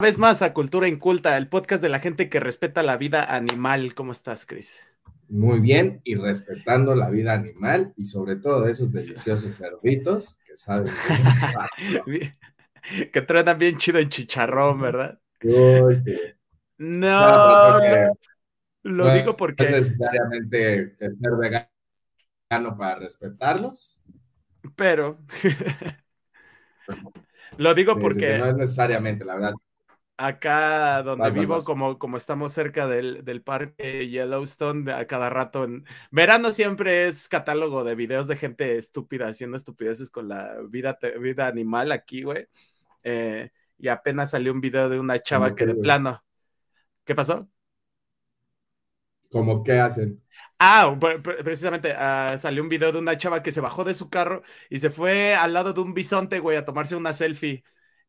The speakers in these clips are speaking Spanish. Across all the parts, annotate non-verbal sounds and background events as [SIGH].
vez más a Cultura Inculta, el podcast de la gente que respeta la vida animal. ¿Cómo estás, Chris? Muy bien, y respetando la vida animal y sobre todo esos deliciosos cerditos que saben. [LAUGHS] que truenan bien chido en chicharrón, ¿verdad? Uy, no, lo digo porque. No es necesariamente ser vegano para respetarlos. Pero. [LAUGHS] lo digo porque. no es necesariamente, la verdad. Acá donde vivo, Como, como estamos cerca del, del, parque Yellowstone, a cada rato en verano siempre es catálogo de videos de gente estúpida haciendo estupideces con la vida, vida animal aquí, güey. Eh, y apenas salió un video de una chava que de plano. ¿Qué pasó? ¿Cómo qué hacen? Ah, precisamente ah, salió un video de una chava que se bajó de su carro y se fue al lado de un bisonte, güey, a tomarse una selfie.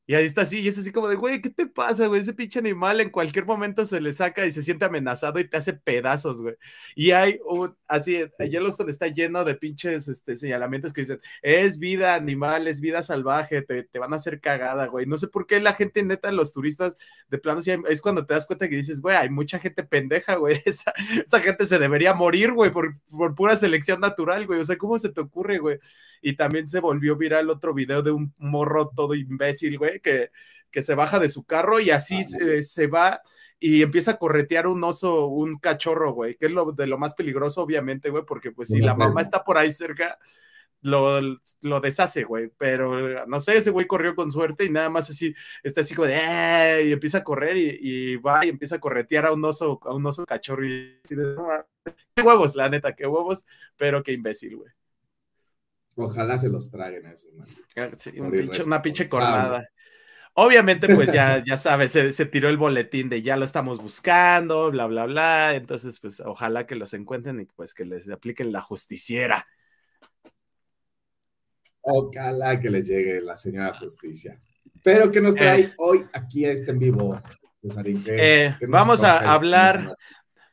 Y ahí está así, y es así como de, güey, ¿qué te pasa, güey? Ese pinche animal en cualquier momento se le saca y se siente amenazado y te hace pedazos, güey. Y hay un, así, Yellowstone está lleno de pinches este, señalamientos que dicen, es vida animal, es vida salvaje, te, te, van a hacer cagada, güey. No sé por qué la gente neta, los turistas de plano, es cuando te das cuenta que dices, güey, hay mucha gente pendeja, güey. [LAUGHS] Esa, esa gente se debería morir, güey, por, por pura selección natural, güey. O sea, ¿cómo se te ocurre, güey? Y también se volvió viral otro video de un morro todo imbécil, güey, que, que se baja de su carro y así se, va y empieza a corretear un oso, un cachorro, güey, que es lo de lo más peligroso, obviamente, güey, porque pues si la mamá está por ahí cerca, lo, lo, deshace, güey. Pero no sé, ese güey corrió con suerte y nada más así, está así como de, ¡Eh! y empieza a correr y, va y empieza a corretear a un oso, a un oso cachorro y así de, qué huevos, la neta, qué huevos, pero qué imbécil, güey. Ojalá se los traguen a esos ah, una pinche cornada. Obviamente, pues ya, [LAUGHS] ya sabes, se, tiró el boletín de ya lo estamos buscando, bla, bla, bla. Entonces, pues ojalá que los encuentren y pues que les apliquen la justiciera. Ojalá que les llegue la señora justicia. Pero que nos trae eh. hoy aquí a este en vivo, eh, vamos a hablar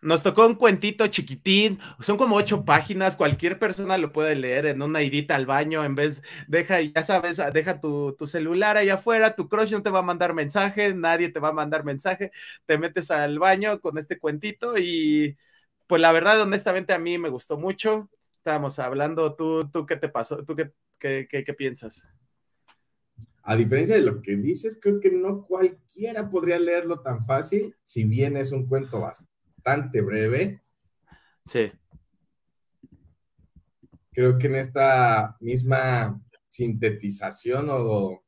nos tocó un cuentito chiquitín, son como ocho páginas, cualquier persona lo puede leer en una idita al baño, en vez, deja, ya sabes, deja tu, celular ahí afuera, tu crush no te va a mandar mensaje, nadie te va a mandar mensaje, te metes al baño con este cuentito y pues la verdad, honestamente a mí me gustó mucho, estábamos hablando, tú, tú qué te pasó, tú qué, qué, qué piensas. A diferencia de lo que dices, creo que no cualquiera podría leerlo tan fácil, si bien es un cuento bastante bastante breve. Sí. Creo que en esta misma sintetización o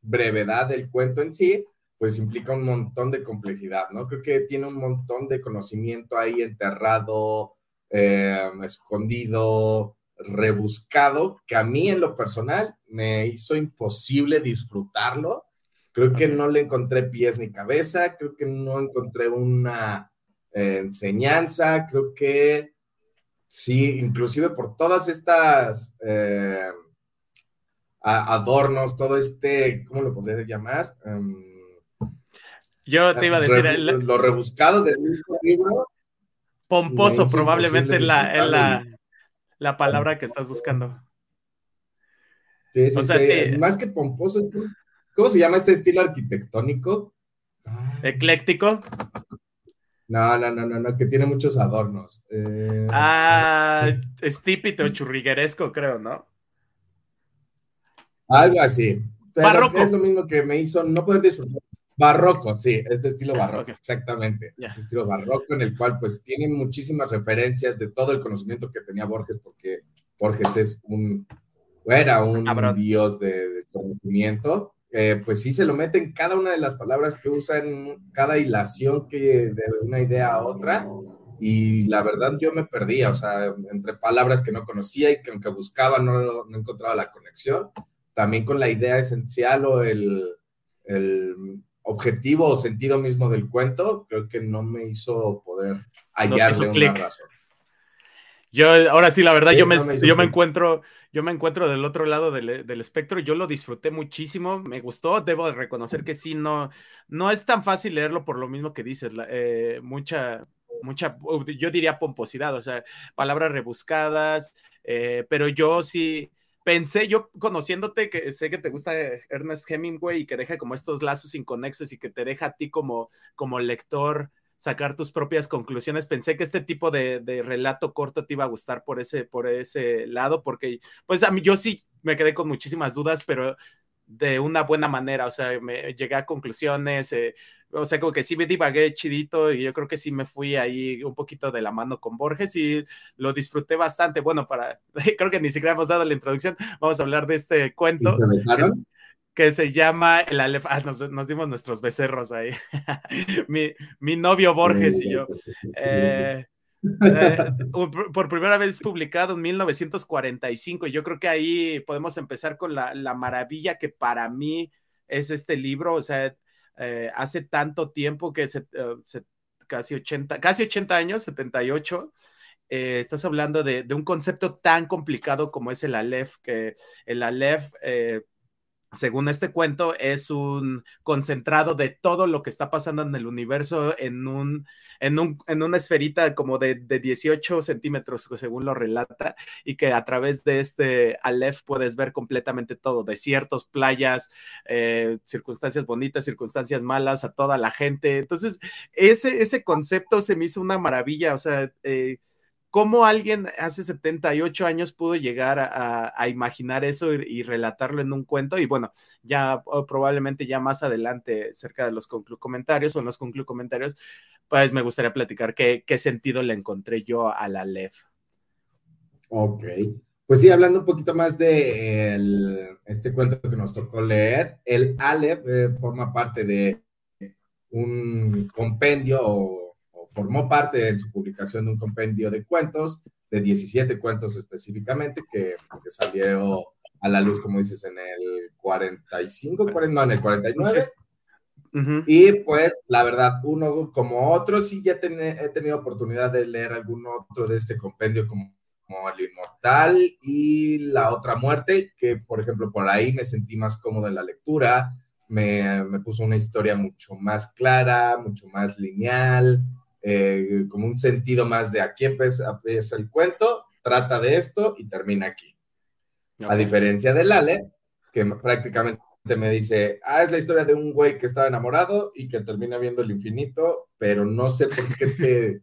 brevedad del cuento en sí, pues implica un montón de complejidad, ¿no? Creo que tiene un montón de conocimiento ahí enterrado, eh, escondido, rebuscado, que a mí en lo personal me hizo imposible disfrutarlo. Creo que no le encontré pies ni cabeza, creo que no encontré una enseñanza, creo que sí, inclusive por todas estas eh, adornos, todo este, ¿cómo lo podría llamar? Em, Yo te iba a decir... lo rebuscado del mismo libro. Pomposo probablemente es la, la, palabra que estás buscando. Sí, sí, Más que pomposo, ¿cómo se llama este estilo arquitectónico? Ecléctico. No, no, no, no, no, que tiene muchos adornos. Eh, ah, es típico churrigueresco, creo, ¿no? Algo así. barroco. Es lo mismo que me hizo no poder disfrutar. Barroco, sí, este estilo barroco, exactamente. Este estilo barroco en el cual pues tiene muchísimas referencias de todo el conocimiento que tenía Borges, porque Borges es un, era un dios de conocimiento eh, pues sí se lo mete en cada una de las palabras que usa en cada hilación que de una idea a otra. Y la verdad yo me perdía, o sea, entre palabras que no conocía y que aunque buscaba no, no encontraba la conexión. También con la idea esencial o el, el objetivo o sentido mismo del cuento, creo que no me hizo poder hallarle una razón. Yo, ahora sí, la verdad, yo, me, yo me encuentro, yo me encuentro del otro lado del, del, espectro, yo lo disfruté muchísimo, me gustó, debo de reconocer que sí, no, no es tan fácil leerlo por lo mismo que dices, eh, mucha, mucha, yo diría pomposidad, o sea, palabras rebuscadas, eh, pero yo sí, pensé yo conociéndote que sé que te gusta Ernest Hemingway y que deja como estos lazos inconexos y que te deja a ti como, como lector sacar tus propias conclusiones. Pensé que este tipo de, relato corto te iba a gustar por ese, por ese lado, porque pues a mí yo sí me quedé con muchísimas dudas, pero de una buena manera, o sea, me llegué a conclusiones, eh, o sea, como que sí me divagué chidito y yo creo que sí me fui ahí un poquito de la mano con Borges y lo disfruté bastante. Bueno, para, [LAUGHS] creo que ni siquiera hemos dado la introducción, vamos a hablar de este cuento. Que, se llama El Alef. Ah, nos, dimos nuestros becerros ahí. [LAUGHS] mi, mi, novio Borges y yo. Eh, eh, por primera vez publicado en 1945. Y yo creo que ahí podemos empezar con la, maravilla que para mí es este libro. O sea, eh, hace tanto tiempo que se, casi 80, casi 80 años, 78. estás hablando de, de, un concepto tan complicado como es el Aleph, que el Aleph según este cuento, es un concentrado de todo lo que está pasando en el universo en, un, en, un, en una esferita como de, de, 18 centímetros, según lo relata, y que a través de este Aleph puedes ver completamente todo, desiertos, playas, eh, circunstancias bonitas, circunstancias malas, a toda la gente. Entonces, ese, ese concepto se me hizo una maravilla, o sea... Eh, ¿Cómo alguien hace 78 años pudo llegar a, imaginar eso y, relatarlo en un cuento? Y bueno, ya probablemente ya más adelante, cerca de los comentarios o en los comentarios, pues me gustaría platicar qué, sentido le encontré yo a la LEF. Ok. Pues sí, hablando un poquito más de este cuento que nos tocó leer, el Aleph eh, forma parte de un compendio o formó parte en su publicación de un compendio de cuentos, de 17 cuentos específicamente, que, que salió a la luz, como dices, en el 45, no, en el 49. Y pues, la verdad, uno como otro, sí ya he tenido oportunidad de leer algún otro de este compendio, como, como, El Inmortal y La Otra Muerte, que por ejemplo, por ahí me sentí más cómodo en la lectura, me, me puso una historia mucho más clara, mucho más lineal, eh, como un sentido más de aquí empieza, el cuento, trata de esto y termina aquí. A diferencia del Ale, que prácticamente me dice, ah, es la historia de un güey que estaba enamorado y que termina viendo el infinito, pero no sé por qué te,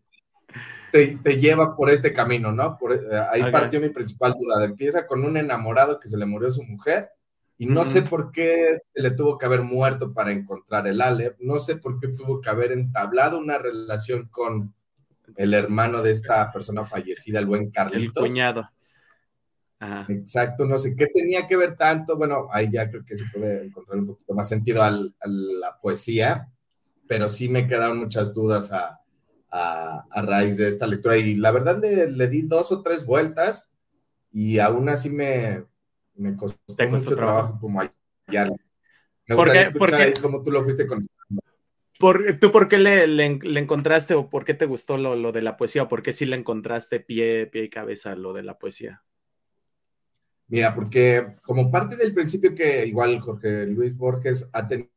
[LAUGHS] te, lleva por este camino, ¿no? Por, eh, ahí partió mi principal duda. Empieza con un enamorado que se le murió su mujer y no sé por qué le tuvo que haber muerto para encontrar el Aleph, no sé por qué tuvo que haber entablado una relación con el hermano de esta persona fallecida, el buen Carlitos. El cuñado. Exacto, no sé qué tenía que ver tanto. Bueno, ahí ya creo que se puede encontrar un poquito más sentido a la poesía, pero sí me quedaron muchas dudas a, raíz de esta lectura. Y la verdad le, le di dos o tres vueltas y aún así me, me costó mucho trabajo, como allá. Me ¿Por qué? Cómo tú lo fuiste con... Por, ¿Tú por qué le, le, encontraste o por qué te gustó lo, lo, de la poesía o por qué sí le encontraste pie, pie y cabeza lo de la poesía? Mira, porque como parte del principio que igual Jorge Luis Borges ha tenido,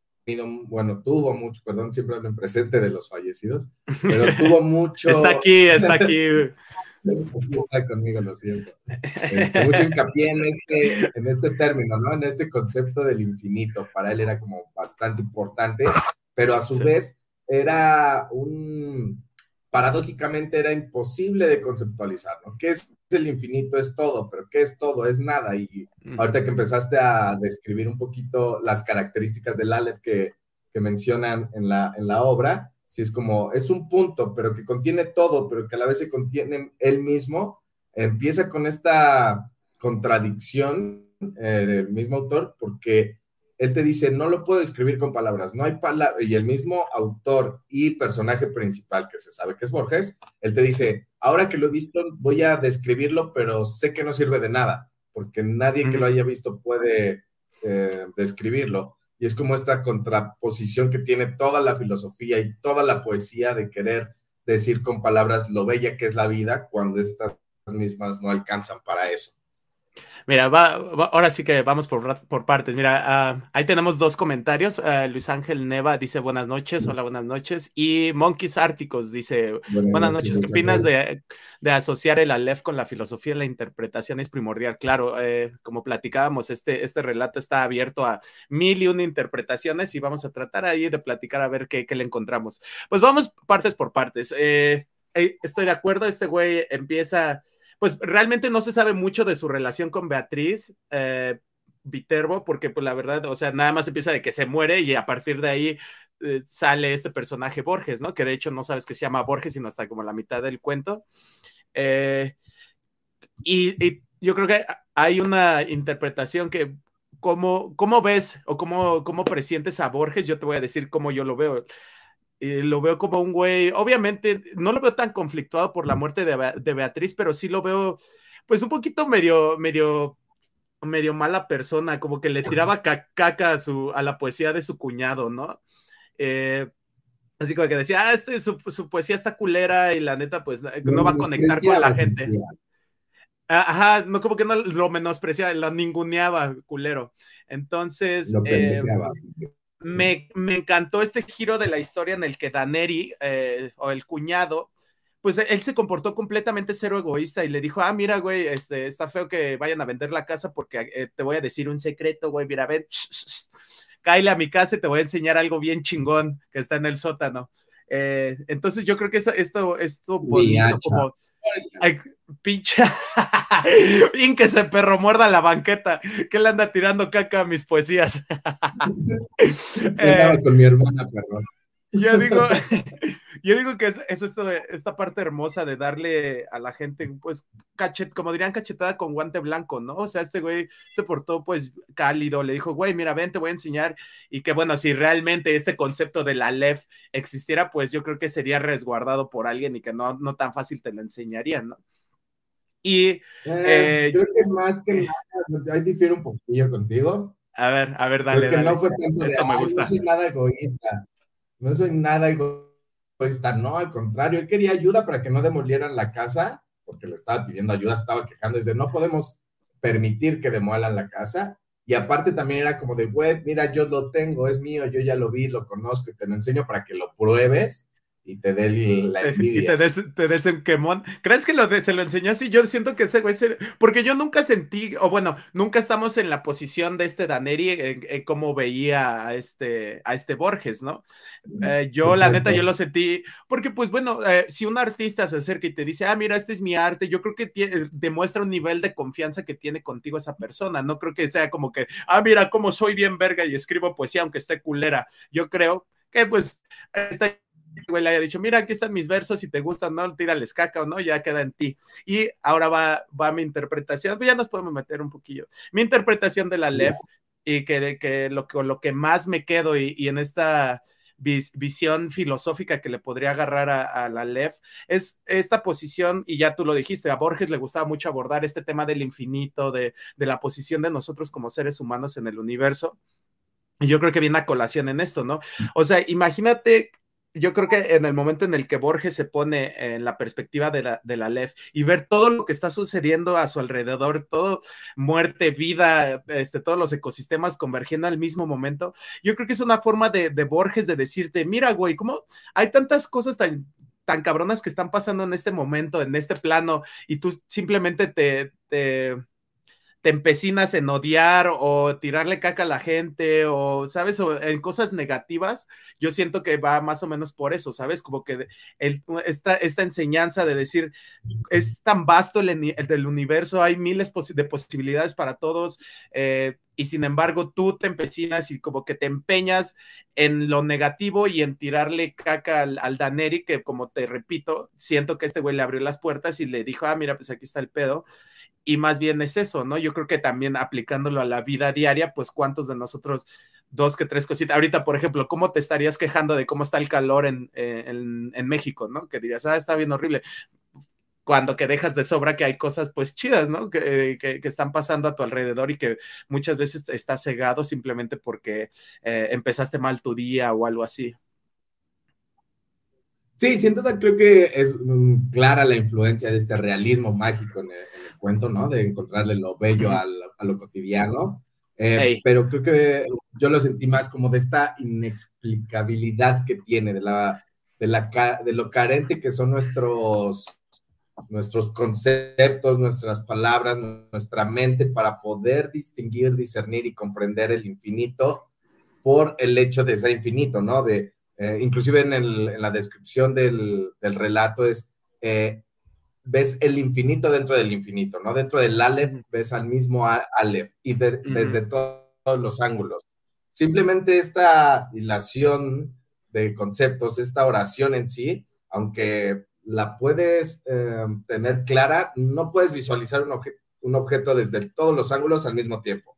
bueno, tuvo mucho, perdón, siempre hablo en presente de los fallecidos, pero [LAUGHS] tuvo mucho... está aquí, está aquí. [LAUGHS] Está conmigo, lo siento. Este, mucho hincapié en este, en este término, ¿no? En este concepto del infinito. Para él era como bastante importante, pero a su vez era un, paradójicamente era imposible de conceptualizar, ¿no? ¿Qué es el infinito? Es todo, pero ¿qué es todo? Es nada. Y ahorita que empezaste a describir un poquito las características del Aleph que, que mencionan en la, en la obra, si es como, es un punto, pero que contiene todo, pero que a la vez se contiene él mismo, empieza con esta contradicción eh, del mismo autor, porque él te dice, no lo puedo escribir con palabras, no hay palabras, y el mismo autor y personaje principal, que se sabe que es Borges, él te dice, ahora que lo he visto, voy a describirlo, pero sé que no sirve de nada, porque nadie que lo haya visto puede eh, describirlo. Y es como esta contraposición que tiene toda la filosofía y toda la poesía de querer decir con palabras lo bella que es la vida cuando estas mismas no alcanzan para eso. Mira, ahora sí que vamos por, por partes. Mira, ah, ahí tenemos dos comentarios. Ah, Luis Ángel Neva dice buenas noches, hola, buenas noches. Y Monkeys Árticos dice buenas, noches. ¿Qué opinas de, asociar el Aleph con la filosofía? La interpretación es primordial. Claro, eh, como platicábamos, este, este relato está abierto a mil y una interpretaciones y vamos a tratar ahí de platicar a ver qué, qué le encontramos. Pues vamos partes por partes. Eh, eh, estoy de acuerdo, este güey empieza pues realmente no se sabe mucho de su relación con Beatriz eh, Viterbo, porque pues la verdad, o sea, nada más empieza de que se muere y a partir de ahí eh, sale este personaje Borges, ¿no? Que de hecho no sabes que se llama Borges, sino hasta como la mitad del cuento. Eh, y, yo creo que hay una interpretación que, ¿cómo, cómo ves o cómo, cómo presientes a Borges? Yo te voy a decir cómo yo lo veo. Eh, lo veo como un güey, obviamente no lo veo tan conflictuado por la muerte de, Beatriz, pero sí lo veo pues un poquito medio, medio, medio mala persona, como que le tiraba caca a, su, a la poesía de su cuñado, ¿no? Eh, así como que decía, ah, este, su, poesía está culera y la neta pues no, va a conectar con la gente. Ajá, no como que no lo menospreciaba, lo ninguneaba, culero. Entonces, eh, me, encantó este giro de la historia en el que Daneri, eh, o el cuñado, pues él se comportó completamente cero egoísta y le dijo, ah, mira, güey, este, está feo que vayan a vender la casa porque eh, te voy a decir un secreto, güey, mira, ven, [LAUGHS] cáile a mi casa y te voy a enseñar algo bien chingón que está en el sótano. Eh, entonces yo creo que esto, esto bonito, como pinche, [LAUGHS] bien que ese perro muerda la banqueta, que le anda tirando caca a mis poesías. [LAUGHS] eh, con mi hermana, perro. Yo digo, [LAUGHS] [LAUGHS] yo digo que es, esto, esta parte hermosa de darle a la gente, pues, cachet, como dirían, cachetada con guante blanco, ¿no? O sea, este güey se portó, pues, cálido, le dijo, güey, mira, ven, te voy a enseñar. Y que, bueno, si realmente este concepto de la LEF existiera, pues yo creo que sería resguardado por alguien y que no, no tan fácil te lo enseñarían, ¿no? Y eh, eh, creo que más que nada, ahí difiero un poquillo contigo. A ver, a ver, dale. Porque no fue tanto de, me gusta. no soy nada egoísta, no soy nada egoísta, no, al contrario, él quería ayuda para que no demolieran la casa, porque le estaba pidiendo ayuda, estaba quejando, desde no podemos permitir que demuelan la casa. Y aparte también era como de, güey, mira, yo lo tengo, es mío, yo ya lo vi, lo conozco y te lo enseño para que lo pruebes y te dé la [LAUGHS] envidia. Y te des, te des un quemón. ¿Crees que lo de, se lo enseñó así? Yo siento que ese güey se... Porque yo nunca sentí, o bueno, nunca estamos en la posición de este Daneri en, cómo veía a este, a este Borges, ¿no? Eh, yo, la neta, yo lo sentí, porque pues bueno, eh, si un artista se acerca y te dice, ah, mira, este es mi arte, yo creo que demuestra un nivel de confianza que tiene contigo esa persona, no creo que sea como que, ah, mira, cómo soy bien verga y escribo poesía aunque esté culera. Yo creo que pues está güey le haya dicho, mira, aquí están mis versos, si te gustan, no, tírales caca o no, ya queda en ti. Y ahora va, va mi interpretación, pues ya nos podemos meter un poquillo. Mi interpretación de la LEF y que, que lo, lo que más me quedo y, en esta visión filosófica que le podría agarrar a, la LEF es esta posición, y ya tú lo dijiste, a Borges le gustaba mucho abordar este tema del infinito, de, de la posición de nosotros como seres humanos en el universo. Y yo creo que viene a colación en esto, ¿no? O sea, imagínate yo creo que en el momento en el que Borges se pone en la perspectiva de la, de la LEF y ver todo lo que está sucediendo a su alrededor, todo muerte, vida, este, todos los ecosistemas convergiendo al mismo momento, yo creo que es una forma de, de Borges de decirte, mira, güey, ¿cómo hay tantas cosas tan, tan cabronas que están pasando en este momento, en este plano, y tú simplemente te, te te empecinas en odiar o tirarle caca a la gente o, ¿sabes? O en cosas negativas, yo siento que va más o menos por eso, ¿sabes? Como que esta, enseñanza de decir, es tan vasto el, el del universo, hay miles de posibilidades para todos. Eh, y sin embargo tú te empecinas y como que te empeñas en lo negativo y en tirarle caca al, al, Daneri, que como te repito, siento que este güey le abrió las puertas y le dijo, ah, mira, pues aquí está el pedo y más bien es eso, ¿no? Yo creo que también aplicándolo a la vida diaria, pues cuántos de nosotros dos que tres cositas. Ahorita, por ejemplo, ¿cómo te estarías quejando de cómo está el calor en, en, México, ¿no? Que dirías, ah, está bien horrible. Cuando que dejas de sobra que hay cosas pues chidas, ¿no? Que, que, están pasando a tu alrededor y que muchas veces estás cegado simplemente porque eh, empezaste mal tu día o algo así. Sí, sin duda creo que es mm, clara la influencia de este realismo mágico en el, cuento, ¿no? De encontrarle lo bello a lo cotidiano. Eh, pero creo que yo lo sentí más como de esta inexplicabilidad que tiene, de, la, de, la, de lo carente que son nuestros, nuestros conceptos, nuestras palabras, nuestra mente para poder distinguir, discernir y comprender el infinito por el hecho de ser infinito, ¿no? De, eh, inclusive en, el, en, la descripción del, del relato es, eh, ves el infinito dentro del infinito, ¿no? Dentro del Aleph ves al mismo Aleph y desde todos los ángulos. Simplemente esta hilación de conceptos, esta oración en sí, aunque la puedes eh, tener clara, no puedes visualizar un, un, objeto desde todos los ángulos al mismo tiempo.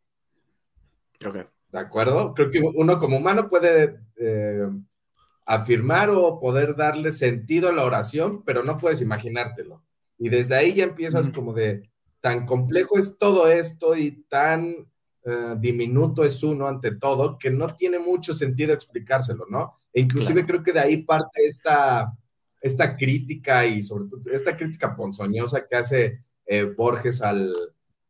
Ok. ¿De acuerdo? Creo que uno como humano puede eh, afirmar o poder darle sentido a la oración, pero no puedes imaginártelo. Y desde ahí ya empiezas como de, tan complejo es todo esto y tan eh, diminuto es uno ante todo, que no tiene mucho sentido explicárselo, ¿no? E inclusive creo que de ahí parte esta, esta crítica y sobre todo esta crítica ponzoñosa que hace eh, Borges al,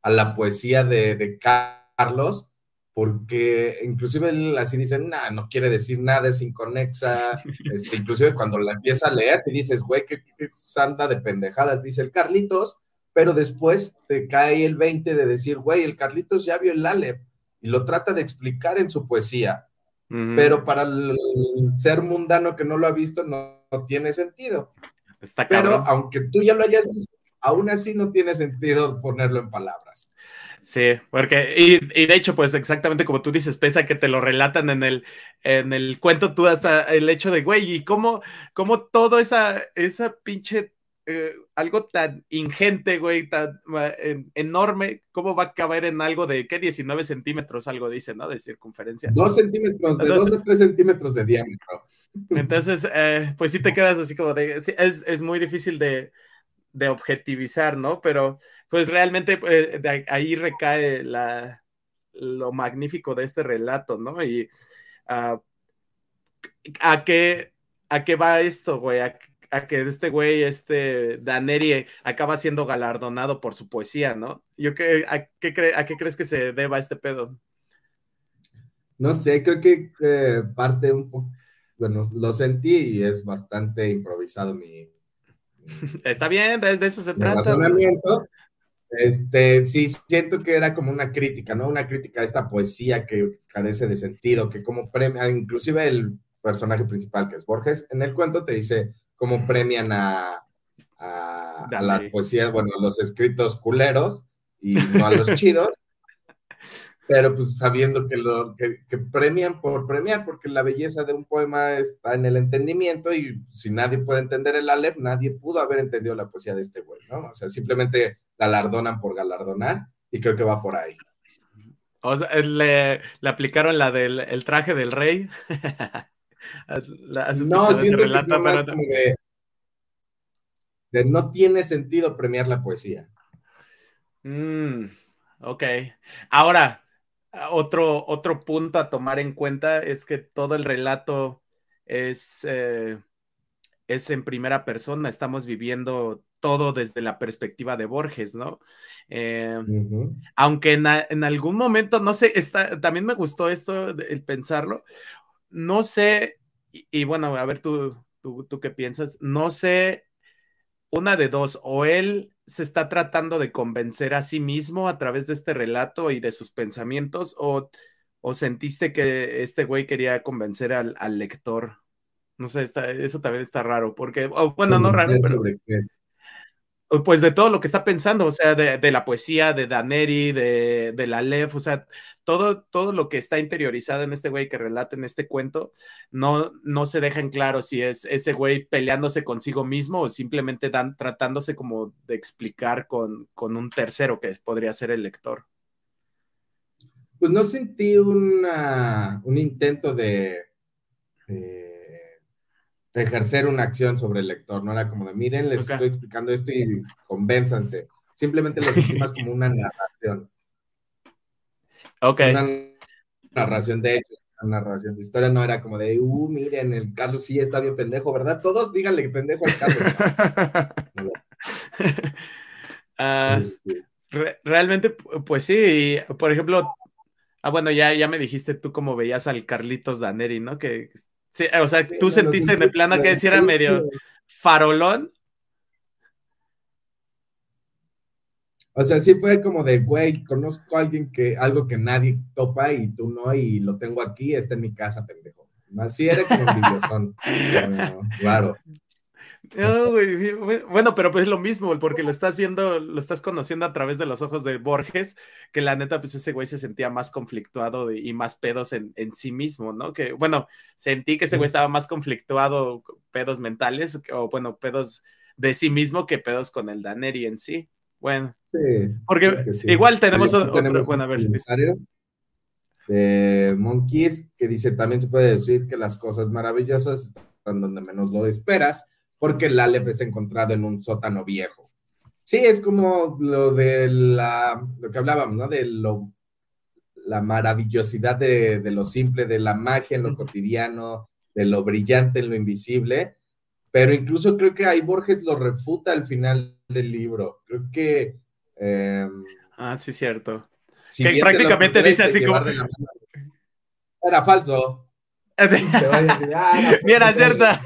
a la poesía de, de Carlos, porque inclusive él así dice, nah, no quiere decir nada, es inconexa, [LAUGHS] este, inclusive cuando la empieza a leer, si dices, güey, qué, santa de pendejadas, dice el Carlitos, pero después te cae el 20 de decir, güey, el Carlitos ya vio el Aleph y lo trata de explicar en su poesía, pero para el ser mundano que no lo ha visto no, tiene sentido. Está pero aunque tú ya lo hayas visto, aún así no tiene sentido ponerlo en palabras. Sí, porque, y, de hecho, pues exactamente como tú dices, pese a que te lo relatan en el, en el cuento, tú hasta el hecho de, güey, y cómo, cómo todo esa, esa pinche, eh, algo tan ingente, güey, tan enorme, cómo va a caber en algo de, ¿qué? 19 centímetros, algo dice, ¿no? De circunferencia. Dos centímetros, de dos a tres centímetros de diámetro. Entonces, eh, pues sí te quedas así como de, es, es muy difícil de, de objetivizar, ¿no? Pero pues realmente eh, ahí recae la, lo magnífico de este relato, ¿no? Y ah, ¿a, qué, ¿a qué va esto, güey? ¿A, que este güey, este Daneri, acaba siendo galardonado por su poesía, ¿no? Yo que, ¿a, qué ¿A qué crees que se deba este pedo? No sé, creo que parte un poco, bueno, lo sentí y es bastante improvisado mi... [LAUGHS] Está bien, desde eso se trata. Razonamiento, este, sí, siento que era como una crítica, ¿no? Una crítica a esta poesía que carece de sentido, que como premia, inclusive el personaje principal que es Borges, en el cuento te dice cómo premian a, a, a las poesías, bueno, a los escritos culeros y no a los [LAUGHS] chidos, pero pues sabiendo que lo que, premian por premiar, porque la belleza de un poema está en el entendimiento y si nadie puede entender el Aleph, nadie pudo haber entendido la poesía de este güey, ¿no? O sea, simplemente galardonan por galardonar y creo que va por ahí. O sea, le, aplicaron la del el traje del rey. [LAUGHS] no, ese relato, pero... de, de, no tiene sentido premiar la poesía. Mm, ok. Ahora, otro, otro punto a tomar en cuenta es que todo el relato es, eh, es en primera persona, estamos viviendo todo desde la perspectiva de Borges, ¿no? Eh, aunque en, algún momento, no sé, está, también me gustó esto, el pensarlo, no sé, y, bueno, a ver tú, tú, tú qué piensas, no sé, una de dos, o él se está tratando de convencer a sí mismo a través de este relato y de sus pensamientos o, sentiste que este güey quería convencer al, lector? No sé, eso también está raro, porque, bueno, no raro, pero pues de todo lo que está pensando, o sea, de, la poesía, de Daneri, de, de la Lef, o sea, todo, todo lo que está interiorizado en este güey que relata en este cuento, no, no se deja en claro si es ese güey peleándose consigo mismo o simplemente tratándose como de explicar con, con un tercero que podría ser el lector. Pues no sentí un intento de ejercer una acción sobre el lector, no era como de, miren, les estoy explicando esto y convénzanse. Simplemente lo [LAUGHS] más como una narración. Ok. Una narración de hechos, una narración de historia, no era como de, uh, miren, el Carlos sí está bien pendejo, ¿verdad? Todos díganle que pendejo al Carlos. [LAUGHS] Ah, realmente, pues sí, por ejemplo, ah, bueno, ya, ya me dijiste tú cómo veías al Carlitos Daneri, ¿no? Que, o sea, tú sentiste de plano que si era medio farolón. O sea, sí fue como de, güey, conozco a alguien que, algo que nadie topa y tú no, y lo tengo aquí, está en mi casa, pendejo. Así era como un [LAUGHS] claro. Bueno, pero pues es lo mismo, porque lo estás viendo, lo estás conociendo a través de los ojos de Borges, que la neta, pues ese güey se sentía más conflictuado y más pedos en, sí mismo, ¿no? Que, bueno, sentí que ese güey estaba más conflictuado, pedos mentales, o bueno, pedos de sí mismo que pedos con el Daneri en sí. Bueno, porque igual tenemos otro, bueno, a ver, de Monkeys, que dice, también se puede decir que las cosas maravillosas están donde menos lo esperas, porque el Aleph es encontrado en un sótano viejo. Sí, es como lo de la, lo que hablábamos, ¿no? De lo, la maravillosidad de, de lo simple, de la magia en lo cotidiano, de lo brillante en lo invisible, pero incluso creo que ahí Borges lo refuta al final del libro. Creo que... Em, ah, sí, cierto que prácticamente dice así como... Era falso. Mira, cierta.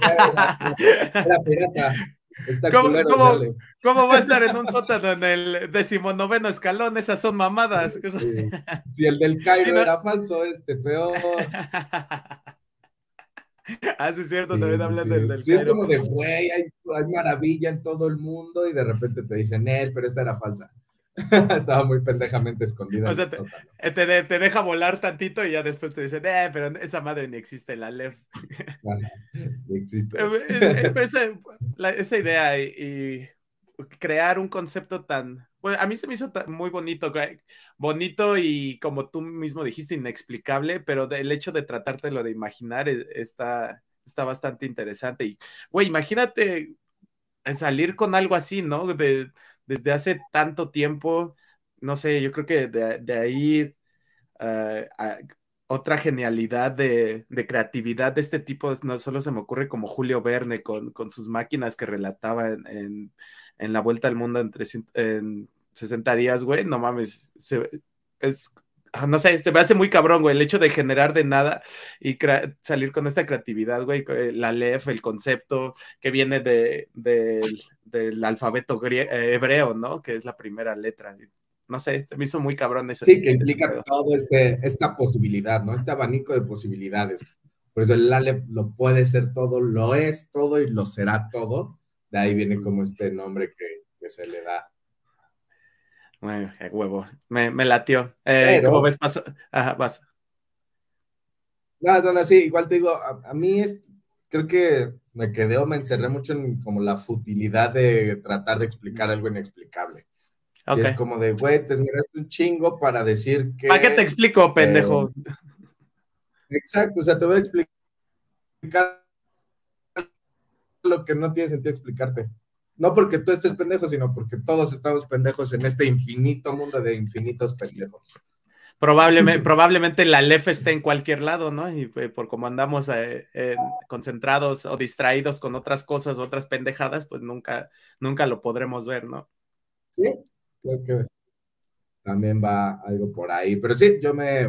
Era, pirata. ¿Cómo, va a estar en un sótano en el decimonoveno escalón? Esas son mamadas. Si el del Cairo era falso, este peor. Ah, sí, es cierto, también hablan del, del Sí, es como de, güey, hay, hay, maravilla en todo el mundo y de repente te dicen, él, pero esta era falsa. [LAUGHS] Estaba muy pendejamente escondida. O sea, eh, te, deja volar tantito y ya después te dice, eh, pero esa madre ni existe, la LEF. [LAUGHS] existe. [LAUGHS] Eh, esa, idea y, crear un concepto tan. Bueno, a mí se me hizo muy bonito, bonito y como tú mismo dijiste, inexplicable, pero el hecho de tratártelo de imaginar está, está bastante interesante. Y, güey, imagínate salir con algo así, ¿no? De desde hace tanto tiempo, no sé, yo creo que de, ahí ah, otra genialidad de, creatividad de este tipo, no solo se me ocurre como Julio Verne con, sus máquinas que relataba en, la vuelta al mundo en, en 60 días, güey, no mames, es Ah, no sé, se me hace muy cabrón, güey, el hecho de generar de nada y salir con esta creatividad, güey, la LEF, el concepto que viene de, del alfabeto eh, hebreo, ¿no? Que es la primera letra. No sé, se me hizo muy cabrón ese. Sí, que implica todo este, esta posibilidad, ¿no? Este abanico de posibilidades. Por eso el Aleph lo puede ser todo, lo es todo y lo será todo. De ahí viene como este nombre que se le da huevo. Me, me latió. Eh, ¿Cómo ves? Ajá, vas. No, no, no, sí, igual te digo, a, mí es, creo que me quedé o me encerré mucho en como la futilidad de tratar de explicar algo inexplicable. es como de, güey, te miraste un chingo para decir que... ¿Para qué te explico, pendejo? exacto, o sea, te voy a explicar lo que no tiene sentido explicarte. No porque tú estés pendejo, sino porque todos estamos pendejos en este infinito mundo de infinitos pendejos. Probablemente, probablemente la LEF esté en cualquier lado, ¿no? Y eh, por como andamos eh, concentrados o distraídos con otras cosas, otras pendejadas, pues nunca, nunca lo podremos ver, ¿no? Sí, creo que también va algo por ahí. Pero sí, yo me,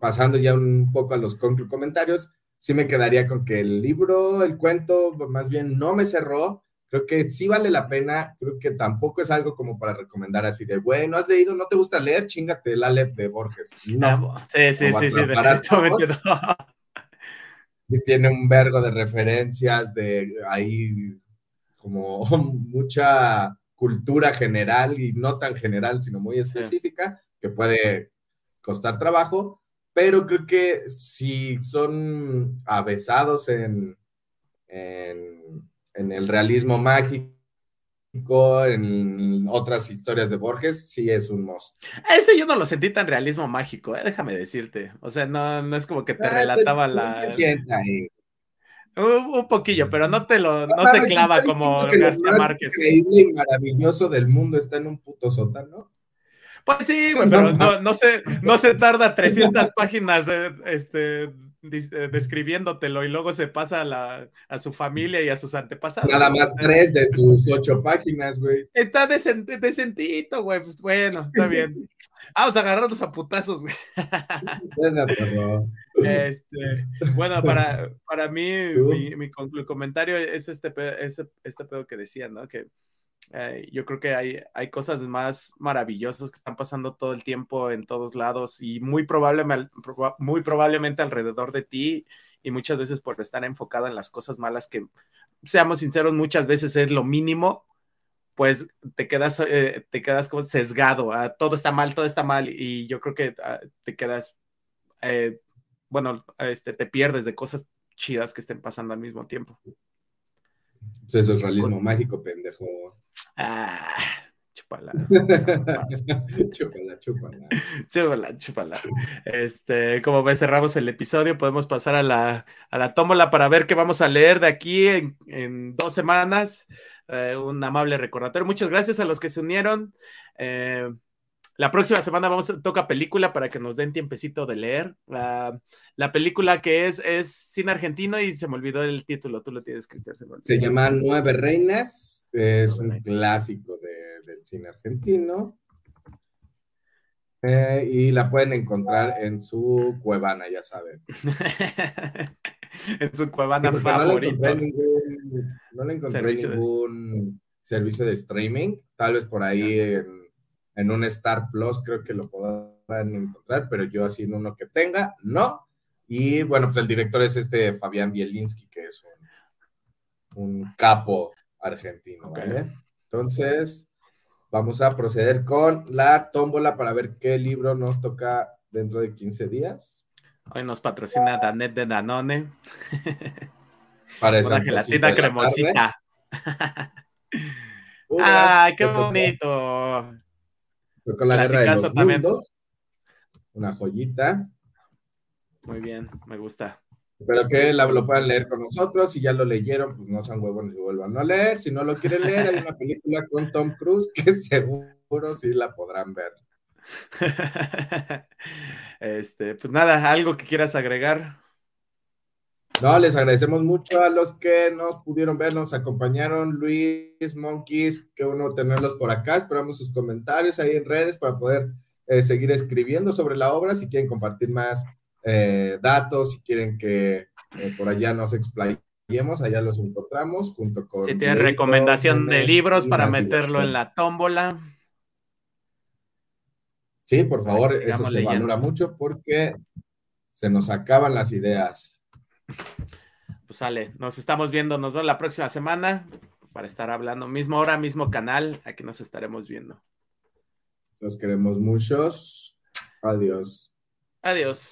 pasando ya un poco a los comentarios, sí me quedaría con que el libro, el cuento, más bien no me cerró, creo que sí vale la pena, creo que tampoco es algo como para recomendar así de, bueno, has leído, no te gusta leer, chingate el Aleph de Borges. No. Sí, sí, sí, sí, definitivamente no. Sí, tiene un vergo de referencias, de ahí como [LAUGHS] mucha cultura general y no tan general, sino muy específica, que puede costar trabajo, pero creo que si son avesados en, en en el realismo mágico, en otras historias de Borges, sí es un monstruo. Ese yo no lo sentí tan realismo mágico, eh, déjame decirte. O sea, no, es como que te ah, relataba la. Un, poquillo, pero no te lo, no se clava como García Márquez. increíble y maravilloso del mundo está en un puto sótano. Pues sí, güey, [LAUGHS] pero no, no, se, no se tarda 300 páginas este, eh, describiéndotelo y luego se pasa a, la, a, su familia y a sus antepasados. Nada más tres de sus ocho páginas, güey. Está decentito, güey. Pues bueno, está bien. Vamos a agarrarnos a putazos, güey. Bueno, este, bueno, para, para mí, mi, mi, comentario es este, este pedo que decía, ¿no? Que eh, yo creo que hay, hay cosas más maravillosas que están pasando todo el tiempo en todos lados y muy, probablemente, muy probablemente alrededor de ti y muchas veces por estar enfocado en las cosas malas que, seamos sinceros, muchas veces es lo mínimo, pues te quedas, eh, te quedas como sesgado, ah, todo está mal, todo está mal y yo creo que ah, te quedas, eh, bueno, este, te pierdes de cosas chidas que estén pasando al mismo tiempo. Pues eso es realismo mágico, pendejo. Ah, chupala. [LAUGHS] chupala, chupala. Chupala, chupala. Este, como ves, cerramos el episodio. Podemos pasar a la, a la tómbola para ver qué vamos a leer de aquí en, dos semanas. Eh, un amable recordatorio. Muchas gracias a los que se unieron. Eh, la próxima semana vamos a tocar película para que nos den tiempecito de leer. la película que es es cine argentino y se me olvidó el título. Tú lo tienes, Cristian. Se, llama Nueve Reinas. Es un clásico del cine argentino. Eh, y la pueden encontrar en su cuevana, ya saben. [LAUGHS] en su cuevana favorita. No le encontré ningún, servicio de streaming. Tal vez por ahí en en un Star Plus creo que lo podrán encontrar, pero yo así en uno que tenga, no. Y bueno, pues el director es este Fabián Bielinski, que es un, capo argentino, ¿vale? Entonces, vamos a proceder con la tómbola para ver qué libro nos toca dentro de 15 días. Hoy nos patrocina Danet de Danone. [LAUGHS] Para Una gelatina cremosita. [LAUGHS] ¡Ay, qué bonito! Con la guerra de los mundos. Una joyita. Muy bien, me gusta. Espero que lo puedan leer con nosotros. Si ya lo leyeron, pues no sean huevos y vuelvan a leer. Si no lo quieren leer, hay una película con Tom Cruise que [LAUGHS] seguro sí la podrán ver. [LAUGHS] este, pues nada, algo que quieras agregar. No, les agradecemos mucho a los que nos pudieron ver, nos acompañaron, Luis, Monkeys, que uno tenerlos por acá. Esperamos sus comentarios ahí en redes para poder eh, seguir escribiendo sobre la obra. Si quieren compartir más eh, datos, si quieren que eh, por allá nos explayemos, allá los encontramos junto con. Si tienen recomendación de libros para meterlo en la tómbola. Sí, por favor, eso se valora mucho porque se nos acaban las ideas. Pues sale, nos estamos viendo, nos vemos la próxima semana para estar hablando, mismo hora, mismo canal, aquí nos estaremos viendo. Los queremos muchos. Adiós. Adiós.